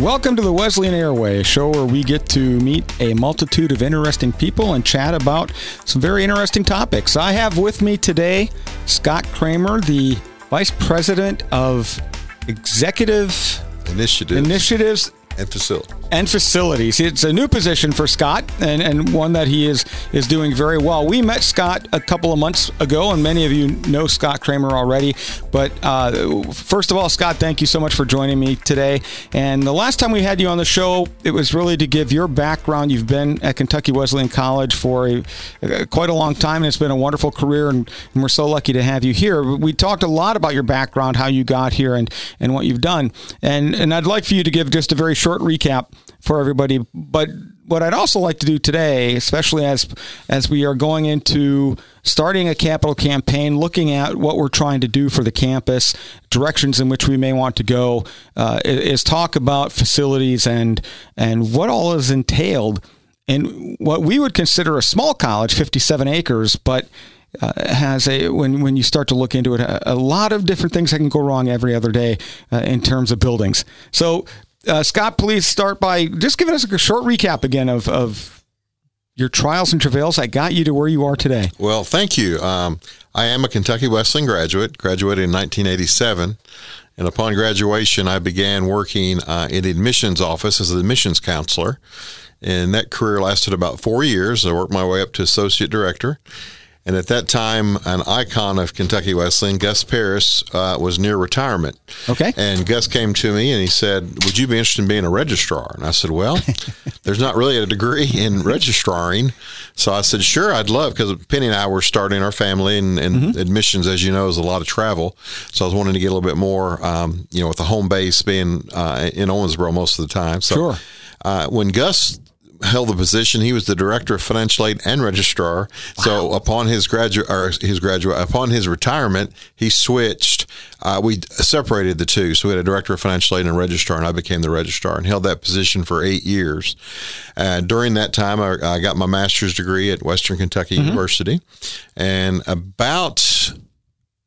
Welcome to the Wesleyan Airway, a show where we get to meet a multitude of interesting people and chat about some very interesting topics. I have with me today Scott Kramer, the Vice President of Executive Initiatives Initiatives and Facility. and facilities. It's a new position for Scott, and, and one that he is is doing very well. We met Scott a couple of months ago, and many of you know Scott Kramer already. But uh, first of all, Scott, thank you so much for joining me today. And the last time we had you on the show, it was really to give your background. You've been at Kentucky Wesleyan College for a, a- quite a long time, and it's been a wonderful career, and, and we're so lucky to have you here. We talked a lot about your background, how you got here, and and what you've done. And and I'd like for you to give just a very short recap for everybody. But what I'd also like to do today, especially as as we are going into starting a capital campaign, looking at what we're trying to do for the campus, directions in which we may want to go, uh, is talk about facilities and and what all is entailed in what we would consider a small college, 57 acres, but uh, has a when when you start to look into it, a, a lot of different things that can go wrong every other day uh, in terms of buildings. So, uh, Scott, please start by just giving us a short recap again of of your trials and travails that got you to where you are today. Well, thank you. Um, I am a Kentucky Wesleyan graduate, graduated in 1987. And upon graduation, I began working uh, in admissions office as an admissions counselor. And that career lasted about four years. I worked my way up to associate director. And at that time, an icon of Kentucky Wesleyan, Gus Paris, uh, was near retirement. Okay. And Gus came to me and he said, Would you be interested in being a registrar? And I said, Well, there's not really a degree in registraring. So I said, Sure, I'd love, because Penny and I were starting our family, and, and admissions, as you know, is a lot of travel. So I was wanting to get a little bit more, um, you know, with the home base being uh, in Owensboro most of the time. So Sure. uh, when Gus held the position, he was the director of financial aid and registrar. So upon his graduate or his graduate upon his retirement, he switched. Uh, we separated the two, so we had a director of financial aid and a registrar, and I became the registrar and held that position for eight years. Uh, during that time, I, I got my master's degree at Western Kentucky University, and about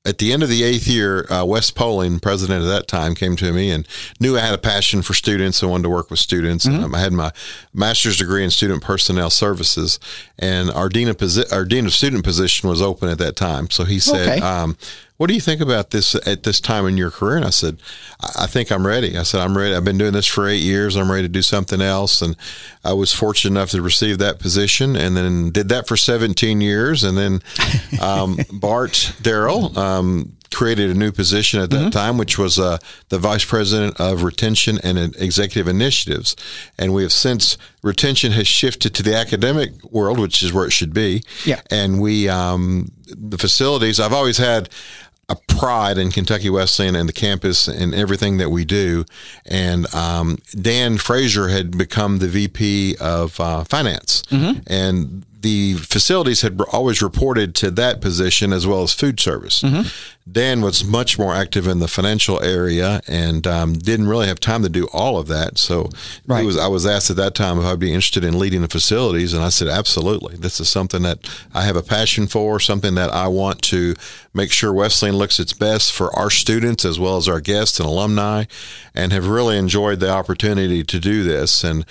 at the end of the eighth year, uh, Wes Poling, president at that time, came to me and knew I had a passion for students and wanted to work with students. Um, I had my master's degree in student personnel services, and our dean of posi- our dean of student position was open at that time. So he said, Okay. um, "What do you think about this at this time in your career?" And I said, "I think I'm ready." I said, "I'm ready. I've been doing this for eight years. I'm ready to do something else." And I was fortunate enough to receive that position, and then did that for 17 years, and then um, Bart Darrell. Um, created a new position at that time, which was uh, the vice president of retention and executive initiatives. And we have since retention has shifted to the academic world, which is where it should be. Yeah. And we, um, the facilities, I've always had a pride in Kentucky Wesleyan and the campus and everything that we do. And um, Dan Frazier had become the VP of uh, finance. And the facilities had always reported to that position as well as food service. Dan was much more active in the financial area and um, didn't really have time to do all of that. So Right. was I was asked at that time if I'd be interested in leading the facilities, and I said absolutely. This is something that I have a passion for, something that I want to make sure Wesleyan looks its best for our students as well as our guests and alumni, and have really enjoyed the opportunity to do this. And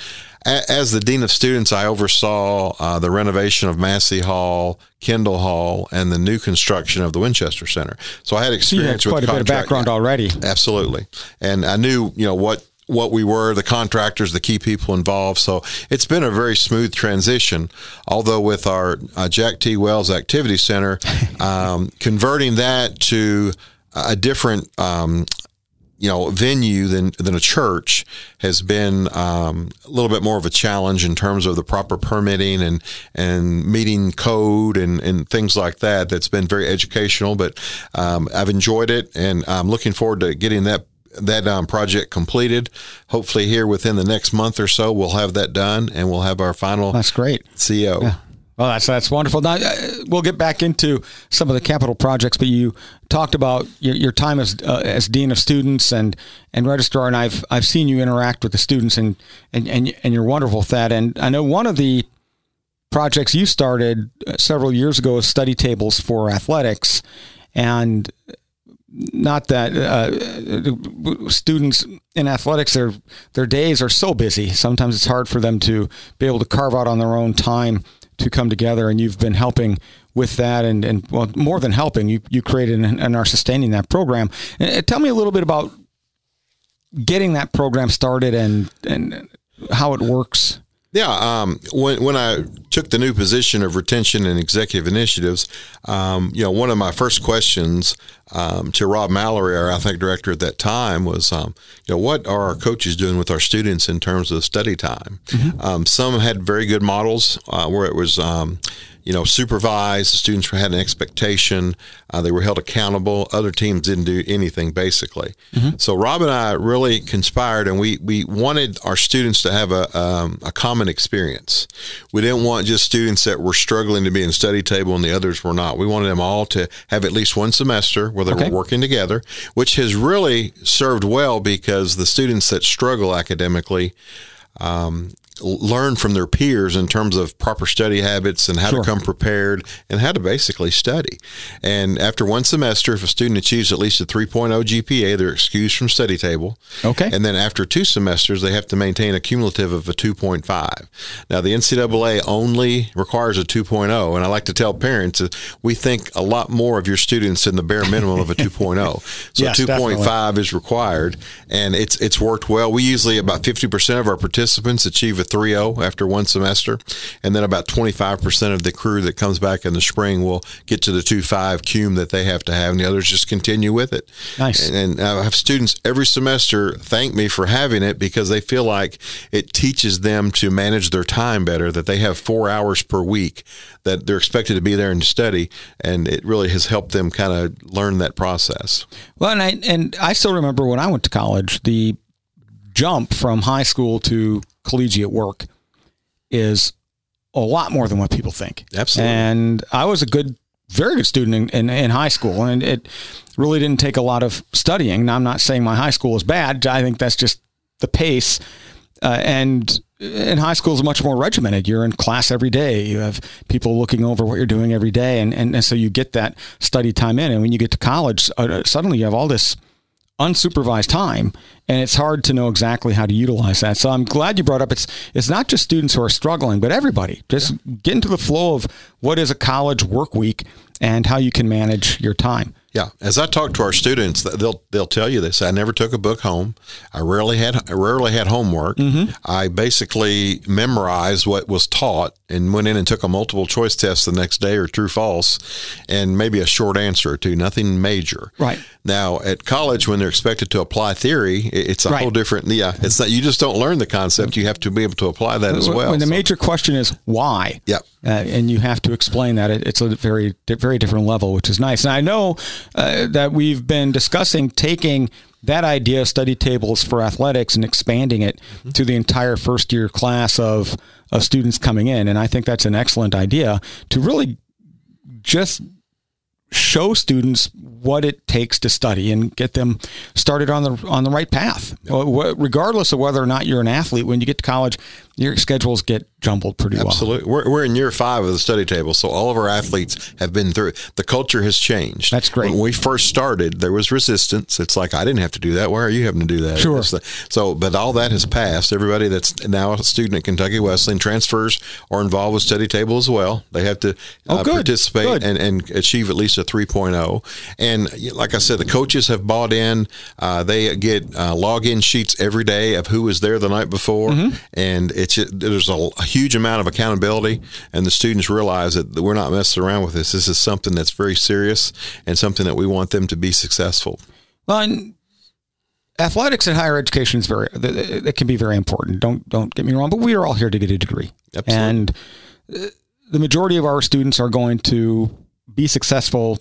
as the dean of students, I oversaw uh, the renovation of Massey Hall, Kendall Hall, and the new construction of the Winchester Center. So I had experience had with quite a bit of background already. Absolutely. And I knew, you know, what what we were, the contractors, the key people involved. So it's been a very smooth transition. Although with our uh, Jack T. Wells Activity Center, um, converting that to a different um, you know venue than than a church has been um, a little bit more of a challenge in terms of the proper permitting and and meeting code and and things like that. That's been very educational, but um, I've enjoyed it, and I'm looking forward to getting that. That um, project completed. Hopefully, here within the next month or so, we'll have that done, and we'll have our final That's great. CO. Well, that's that's wonderful. Now uh, we'll get back into some of the capital projects, but you talked about your, your time as uh, as dean of students and and registrar, and I've I've seen you interact with the students, and and and, and you're wonderful at that. And I know one of the projects you started uh, several years ago is study tables for athletics, and not that uh, students in athletics their their days are so busy. Sometimes it's hard for them to be able to carve out on their own time to come together. And you've been helping with that, and, and well, more than helping, you you created and, and are sustaining that program. And tell me a little bit about getting that program started and and how it works. Yeah, um, when when I took the new position of retention and executive initiatives, um, you know, one of my first questions um, to Rob Mallory, our athletic director at that time, was, um, you know, what are our coaches doing with our students in terms of study time? Mm-hmm. Um, some had very good models uh, where it was um, you know, supervised. The students had an expectation. Uh, they were held accountable. Other teams didn't do anything basically. Mm-hmm. So Rob and I really conspired, and we we wanted our students to have a um, a common experience. We didn't want just students that were struggling to be in study table and the others were not. We wanted them all to have at least one semester where they okay. were working together, which has really served well because the students that struggle academically. Um, learn from their peers in terms of proper study habits and how sure. to come prepared and how to basically study. And after one semester, if a student achieves at least a 3.0 GPA, they're excused from study table. Okay. And then after two semesters, they have to maintain a cumulative of a 2.5. Now, the NCAA only requires a 2.0. And I like to tell parents uh, we think a lot more of your students than the bare minimum of a 2.0. So yes, 2.5 is required. And it's, it's worked well. We usually, about 50% of our participants achieve a 3.0 after one semester, and then about 25% of the crew that comes back in the spring will get to the 2.5 cum that they have to have, and the others just continue with it. Nice. And, and I have students every semester thank me for having it because they feel like it teaches them to manage their time better. That they have four hours per week that they're expected to be there and study, and it really has helped them kind of learn that process. Well, and I and I still remember when I went to college the jump from high school to collegiate work is a lot more than what people think. Absolutely. And I was a good, very good student in, in, in, high school, and it really didn't take a lot of studying. Now, I'm not saying my high school is bad. I think that's just the pace. Uh, and in high school is much more regimented. You're in class every day. You have people looking over what you're doing every day, and and, and so you get that study time in. And when you get to college, uh, suddenly you have all this unsupervised time and it's hard to know exactly how to utilize that. So I'm glad you brought up it's it's not just students who are struggling, but everybody. Just yeah. get into the flow of what is a college work week and how you can manage your time. Yeah, as I talk to our students, they'll they'll tell you this. I never took a book home. I rarely had I rarely had homework. Mm-hmm. I basically memorized what was taught and went in and took a multiple choice test the next day or true false, and maybe a short answer or two. Nothing major. Right. Now at college, when they're expected to apply theory, it's a right. whole different. Yeah, it's not. You just don't learn the concept. You have to be able to apply that as well. When the so. major question is why. Yeah. Uh, and you have to explain that it's a very very different level, which is nice. And I know uh, that we've been discussing taking that idea of study tables for athletics and expanding it mm-hmm. to the entire first year class of of students coming in. And I think that's an excellent idea to really just show students what it takes to study and get them started on the on the right path. Yep. Regardless of whether or not you're an athlete, when you get to college, your schedules get jumbled pretty Absolutely. well. Absolutely. We're, we're in year five of the study table, so all of our athletes have been through it. The culture has changed. That's great. When we first started, there was resistance. It's like, I didn't have to do that. Why are you having to do that? Sure. The, so, but all that has passed. Everybody that's now a student at Kentucky Wesleyan transfers are involved with study table as well. They have to oh, uh, participate good. And, and achieve at least a 3.0. And like I said, the coaches have bought in. Uh, they get uh, login sheets every day of who was there the night before. Mm-hmm. And it's there's a, a, huge amount of accountability, and the students realize that we're not messing around with this. This is something that's very serious and something that we want them to be successful. Well, and athletics in higher education is very it can be very important. Don't don't get me wrong, but we are all here to get a degree, Absolutely. and uh, the majority of our students are going to be successful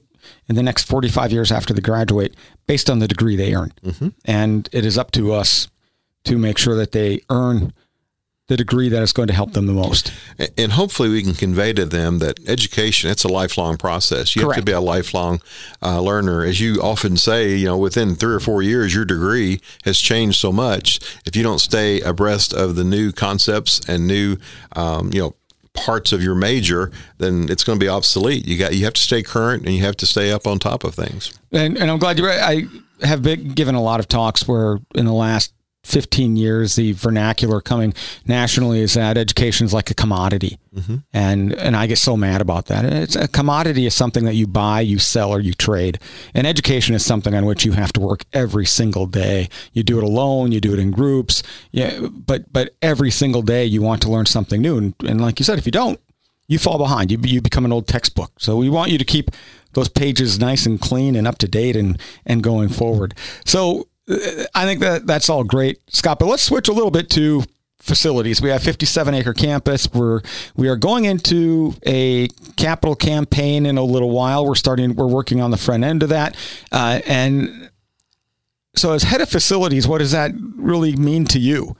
in the next 45 years after they graduate based on the degree they earn. Mm-hmm. And it is up to us to make sure that they earn the degree that is going to help them the most. And hopefully we can convey to them that education, it's a lifelong process. You Correct. have to be a lifelong uh, learner. As you often say, you know, within three or four years, your degree has changed so much. If you don't stay abreast of the new concepts and new, um, you know, parts of your major, then it's going to be obsolete. You got you have to stay current and you have to stay up on top of things. And, and I'm glad you. I have been given a lot of talks where in the last 15 years, the vernacular coming nationally is that education is like a commodity. Mm-hmm. And, and I get so mad about that. It's a commodity is something that you buy, you sell, or you trade. And education is something on which you have to work every single day. You do it alone, you do it in groups. Yeah, but, but every single day you want to learn something new. And, and like you said, if you don't, you fall behind. You, you become an old textbook. So we want you to keep those pages nice and clean and up to date and, and going forward. So I think that that's all great, Scott. But let's switch a little bit to facilities. We have 57 acre campus. We're we are going into a capital campaign in a little while. We're starting. We're working on the front end of that, uh, and so as head of facilities, what does that really mean to you?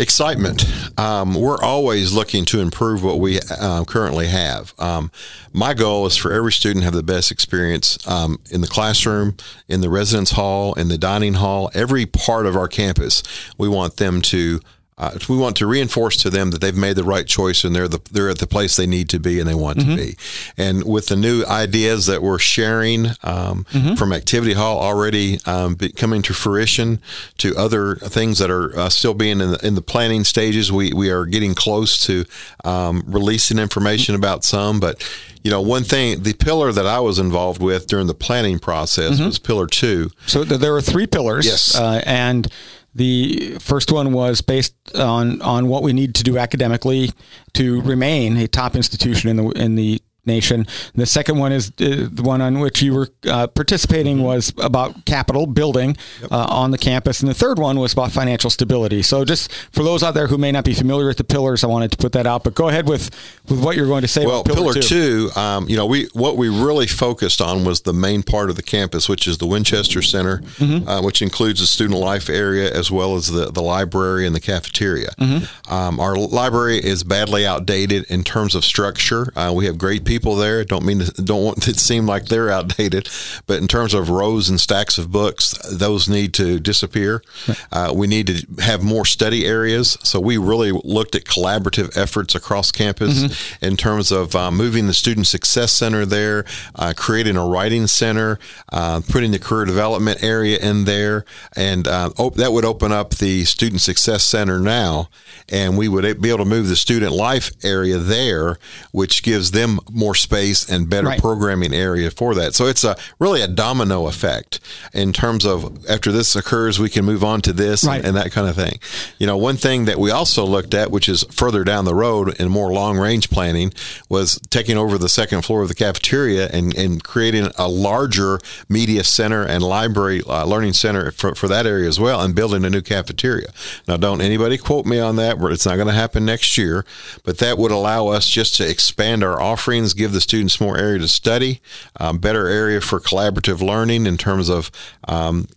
Excitement. Um, we're always looking to improve what we uh, currently have. Um, my goal is for every student to have the best experience um, in the classroom, in the residence hall, in the dining hall, every part of our campus. We want them to uh, we want to reinforce to them that they've made the right choice and they're the, they're at the place they need to be and they want mm-hmm. to be. And with the new ideas that we're sharing um, mm-hmm. from Activity Hall already um, coming to fruition to other things that are uh, still being in the, in the, planning stages, we, we are getting close to um, releasing information about some. But you know, one thing, the pillar that I was involved with during the planning process mm-hmm. was pillar two. So there were three pillars. Yes. Uh, and the first one was based on on what we need to do academically to remain a top institution in the in the nation. The second one is uh, the one on which you were uh, participating mm-hmm. was about capital building yep. uh, on the campus, and the third one was about financial stability. So, just for those out there who may not be familiar with the pillars, I wanted to put that out. But go ahead with with what you're going to say. Well, pillar, pillar, two, um, you know, we what we really focused on was the main part of the campus, which is the Winchester Center, mm-hmm. Uh, which includes the student life area as well as the the library and the cafeteria. Mm-hmm. Um, our library is badly outdated in terms of structure. Uh, we have great people people there. Don't mean to, don't want it to seem like they're outdated, but in terms of rows and stacks of books, those need to disappear. Right. Uh, we need to have more study areas. So we really looked at collaborative efforts across campus mm-hmm. in terms of uh, moving the Student Success Center there, uh, creating a writing center, uh, putting the career development area in there, and uh, op- that would open up the Student Success Center now, and we would be able to move the student life area there, which gives them more space and better right. programming area for that. So it's a really a domino effect in terms of after this occurs, we can move on to this right. and, and, that kind of thing. You know, one thing that we also looked at, which is further down the road and more long range planning, was taking over the second floor of the cafeteria and, and creating a larger media center and library uh, learning center for, for that area as well and building a new cafeteria. Now, don't anybody quote me on that. It's not going to happen next year, but that would allow us just to expand our offerings, give the students more area to study, um, better area for collaborative learning in terms of um,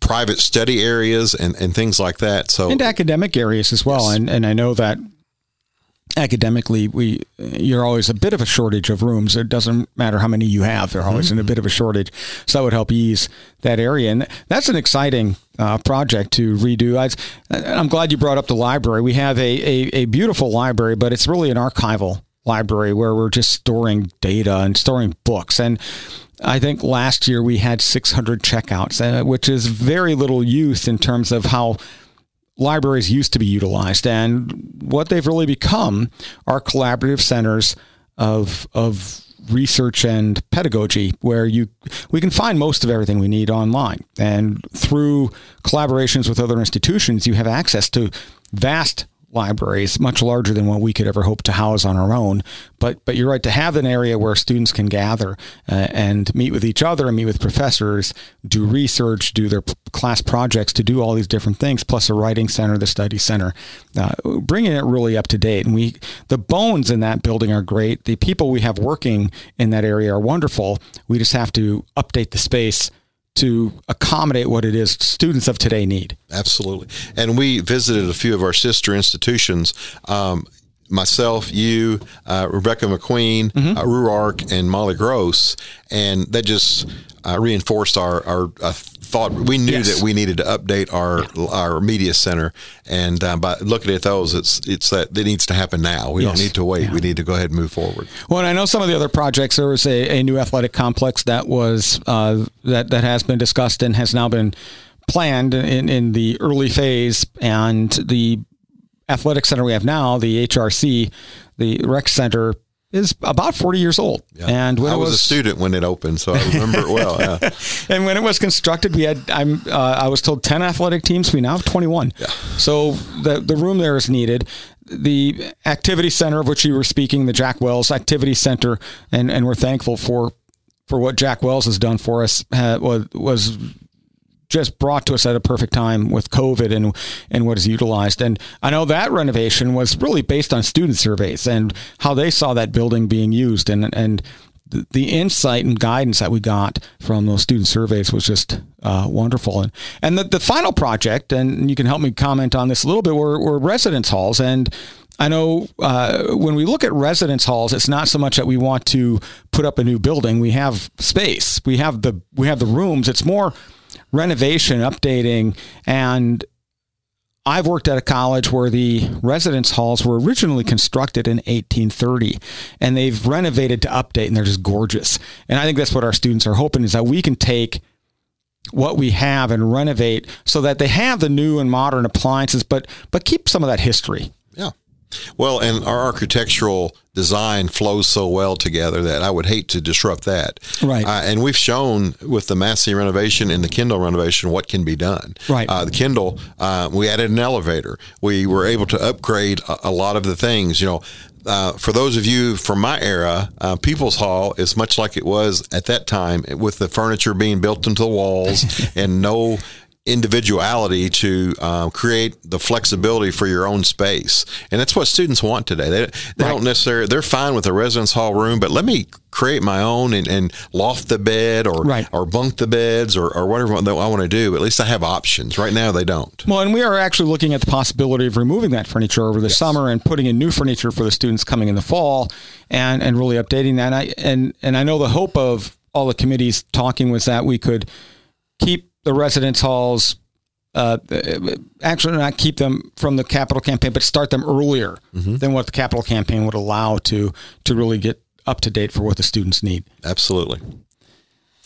private study areas and, and things like that. So and academic areas as well. Yes. And and I know that academically we you're always a bit of a shortage of rooms it doesn't matter how many you have they're always mm-hmm. in a bit of a shortage so that would help ease that area and that's an exciting uh, project to redo I, i'm glad you brought up the library we have a, a, a beautiful library but it's really an archival library where we're just storing data and storing books. And I think last year we had 600 checkouts, uh, which is very little use in terms of how libraries used to be utilized. And what they've really become are collaborative centers of, of research and pedagogy where you we can find most of everything we need online and through collaborations with other institutions you have access to vast libraries, much larger than what we could ever hope to house on our own. But but you're right to have an area where students can gather uh, and meet with each other and meet with professors, do research, do their p- class projects, to do all these different things, plus a writing center, the study center, uh, bringing it really up to date. And we the bones in that building are great. The people we have working in that area are wonderful. We just have to update the space to accommodate what it is students of today need. Absolutely. And we visited a few of our sister institutions. Um, myself, you, uh, Rebecca McQueen, Mm-hmm. uh, Ruark, and Molly Gross, and that just uh, reinforced our our uh, thought. We knew Yes. that we needed to update our our media center, and uh, by looking at those, it's it's that it needs to happen now. We Yes. don't need to wait. Yeah. We need to go ahead and move forward. Well, and I know some of the other projects. There was a, a new athletic complex that was uh, that that has been discussed and has now been planned in, in the early phase, and the athletic center we have now, the HRC, the rec center, is about forty years old. Yeah. And when I it was, a student when it opened, so I remember it well. Yeah. and when it was constructed, we had I'm uh, I was told ten athletic teams. We now have twenty one. Yeah. So the the room there is needed. The activity center of which you were speaking, the Jack Wells Activity Center, and and we're thankful for for what Jack Wells has done for us. Uh, was was just brought to us at a perfect time with COVID and and what is utilized. And I know that renovation was really based on student surveys and how they saw that building being used and and the, insight and guidance that we got from those student surveys was just uh, wonderful. And and the, the final project, and you can help me comment on this a little bit, were, were residence halls. And I know uh, when we look at residence halls, it's not so much that we want to put up a new building. We have space, we have the we have the rooms. It's more renovation, updating, and I've worked at a college where the residence halls were originally constructed in 1830 and they've renovated to update and they're just gorgeous. And I think that's what our students are hoping is that we can take what we have and renovate so that they have the new and modern appliances but but keep some of that history. Well, and our architectural design flows so well together that I would hate to disrupt that. Right. Uh, and we've shown with the Massey renovation and the Kendall renovation what can be done. Right. Uh, the Kendall, uh, we added an elevator. We were able to upgrade a, a lot of the things. You know, uh, for those of you from my era, uh, People's Hall is much like it was at that time, with the furniture being built into the walls and no individuality to uh, create the flexibility for your own space, and that's what students want today. They, they Right. don't necessarily they're fine with a residence hall room, but let me create my own and, and loft the bed or Right. or bunk the beds or, or whatever I want to do. At least I have options. Right now, they don't. Well, and we are actually looking at the possibility of removing that furniture over the summer and putting in new furniture for the students coming in the fall, and and really updating that. And I and and I know the hope of all the committees talking was that we could keep the residence halls. Uh, actually, not keep them from the capital campaign, but start them earlier than what the capital campaign would allow to to really get up to date for what the students need. Absolutely.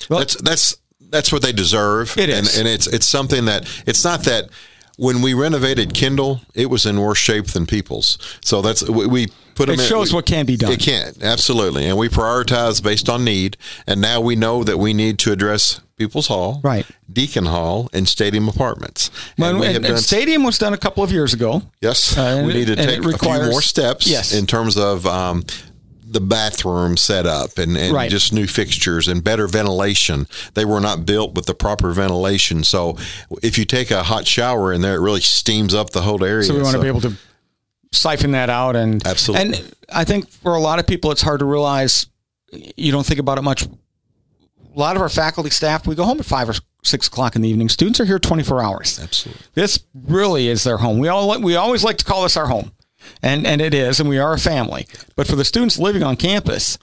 Well- that's that's that's what they deserve. It is. and, and it's it's something that it's not that when we renovated Kendall, it was in worse shape than People's. So that's we, we put them. It in, shows we- what can be done. It can absolutely, and we prioritize based on need. And now we know that we need to address People's Hall, Right. Deacon Hall, and Stadium Apartments. And, and- and stadium was done a couple of years ago. Yes, Uh, we need to take it a few more steps Yes. in terms of um, the bathroom setup and, and Right. just new fixtures and better ventilation. They were not built with the proper ventilation, so if you take a hot shower in there, it really steams up the whole area. So we want to be able to siphon that out and Absolutely. And I think for a lot of people, it's hard to realize. You don't think about it much. A lot of our faculty staff, we go home at five or six o'clock in the evening. Students are here twenty four hours. Absolutely. This really is their home. We all we always like to call this our home, and and it is, and we are a family. But for the students living on campus,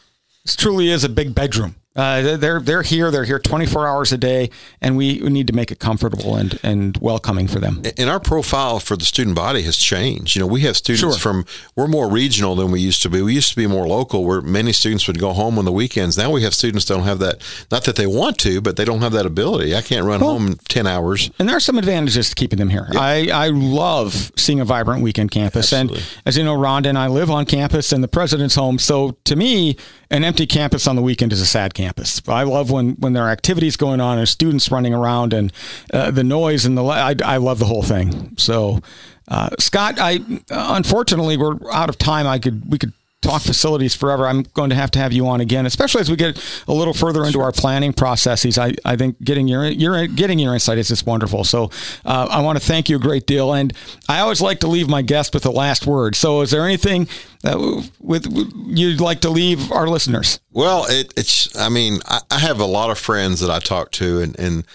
this truly is a big bedroom. Uh, they're they're here. They're here 24 hours a day, and we, we need to make it comfortable and and welcoming for them. and our profile for the student body has changed. You know, we have students Sure. from we're more regional than we used to be. We used to be more local, where many students would go home on the weekends. Now we have students that don't have that. Not that they want to, but they don't have that ability. I can't run home in ten hours. And there are some advantages to keeping them here. I, I love seeing a vibrant weekend campus. Absolutely. And as you know, Rhonda and I live on campus in the president's home. So to me, an empty campus on the weekend is a sad campus. I love when, when there are activities going on and students running around and uh, the noise and the, I, I love the whole thing. So, uh, Scott, I, unfortunately, we're out of time. I could, we could talk facilities forever. I'm going to have to have you on again, especially as we get a little further into our planning processes. I, I think getting your your getting your insight is just wonderful. So uh, I want to thank you a great deal, and I always like to leave my guest with the last word. So is there anything uh, with, you'd like to leave our listeners? Well, it, it's. I mean, I, I have a lot of friends that I talk to, and and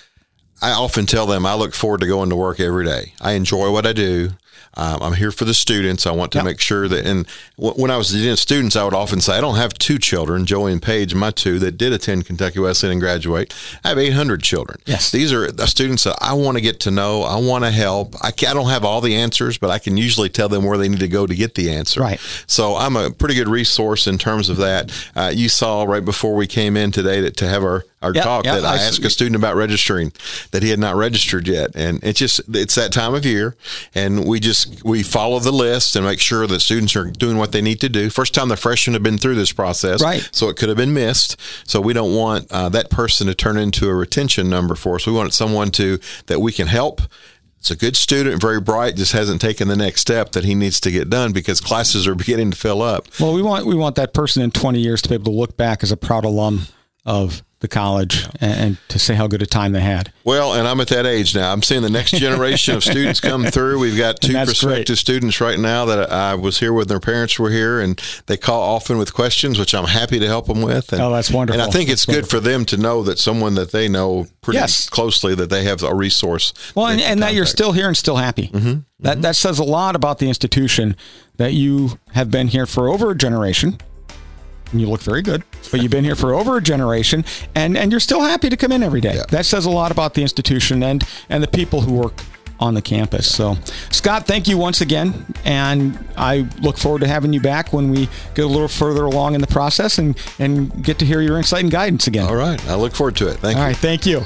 I often tell them I look forward to going to work every day. I enjoy what I do. Um, I'm here for the students. I want to Yep. make sure that, and w- when I was dealing with students, I would often say, I don't have two children, Joey and Paige, my two that did attend Kentucky Wesleyan and graduate. I have 800 children. Yes. These are the students that I want to get to know. I want to help. I, ca- I don't have all the answers, but I can usually tell them where they need to go to get the answer. Right. So I'm a pretty good resource in terms of that. Uh, you saw right before we came in today that to have our, our Yep, talk yep, that I asked a student about registering that he had not registered yet. And it's just, it's that time of year. And we just, we follow the list and make sure that students are doing what they need to do. First time the freshmen have been through this process. Right. So it could have been missed. So we don't want uh, that person to turn into a retention number for us. We want someone to, that we can help. It's a good student, very bright, just hasn't taken the next step that he needs to get done because classes are beginning to fill up. Well, we want we want that person in 20 years to be able to look back as a proud alum of the college and, and to say how good a time they had. Well, and I'm at that age now. I'm seeing the next generation of students come through. We've got two prospective great. students right now that I was here with. Their parents were here, and they call often with questions, which I'm happy to help them with. And, Oh, that's wonderful. And I think it's That's good for them to know that someone that they know pretty Yes. closely that they have a resource. Well, and, and that you're still here and still happy. Mm-hmm. That that says a lot about the institution that you have been here for over a generation. And you look very good, but you've been here for over a generation, and and you're still happy to come in every day. Yeah. That says a lot about the institution and and the people who work on the campus. So, Scott, thank you once again, and I look forward to having you back when we get a little further along in the process and and get to hear your insight and guidance again. All right. I look forward to it. Thank All you. right, thank you.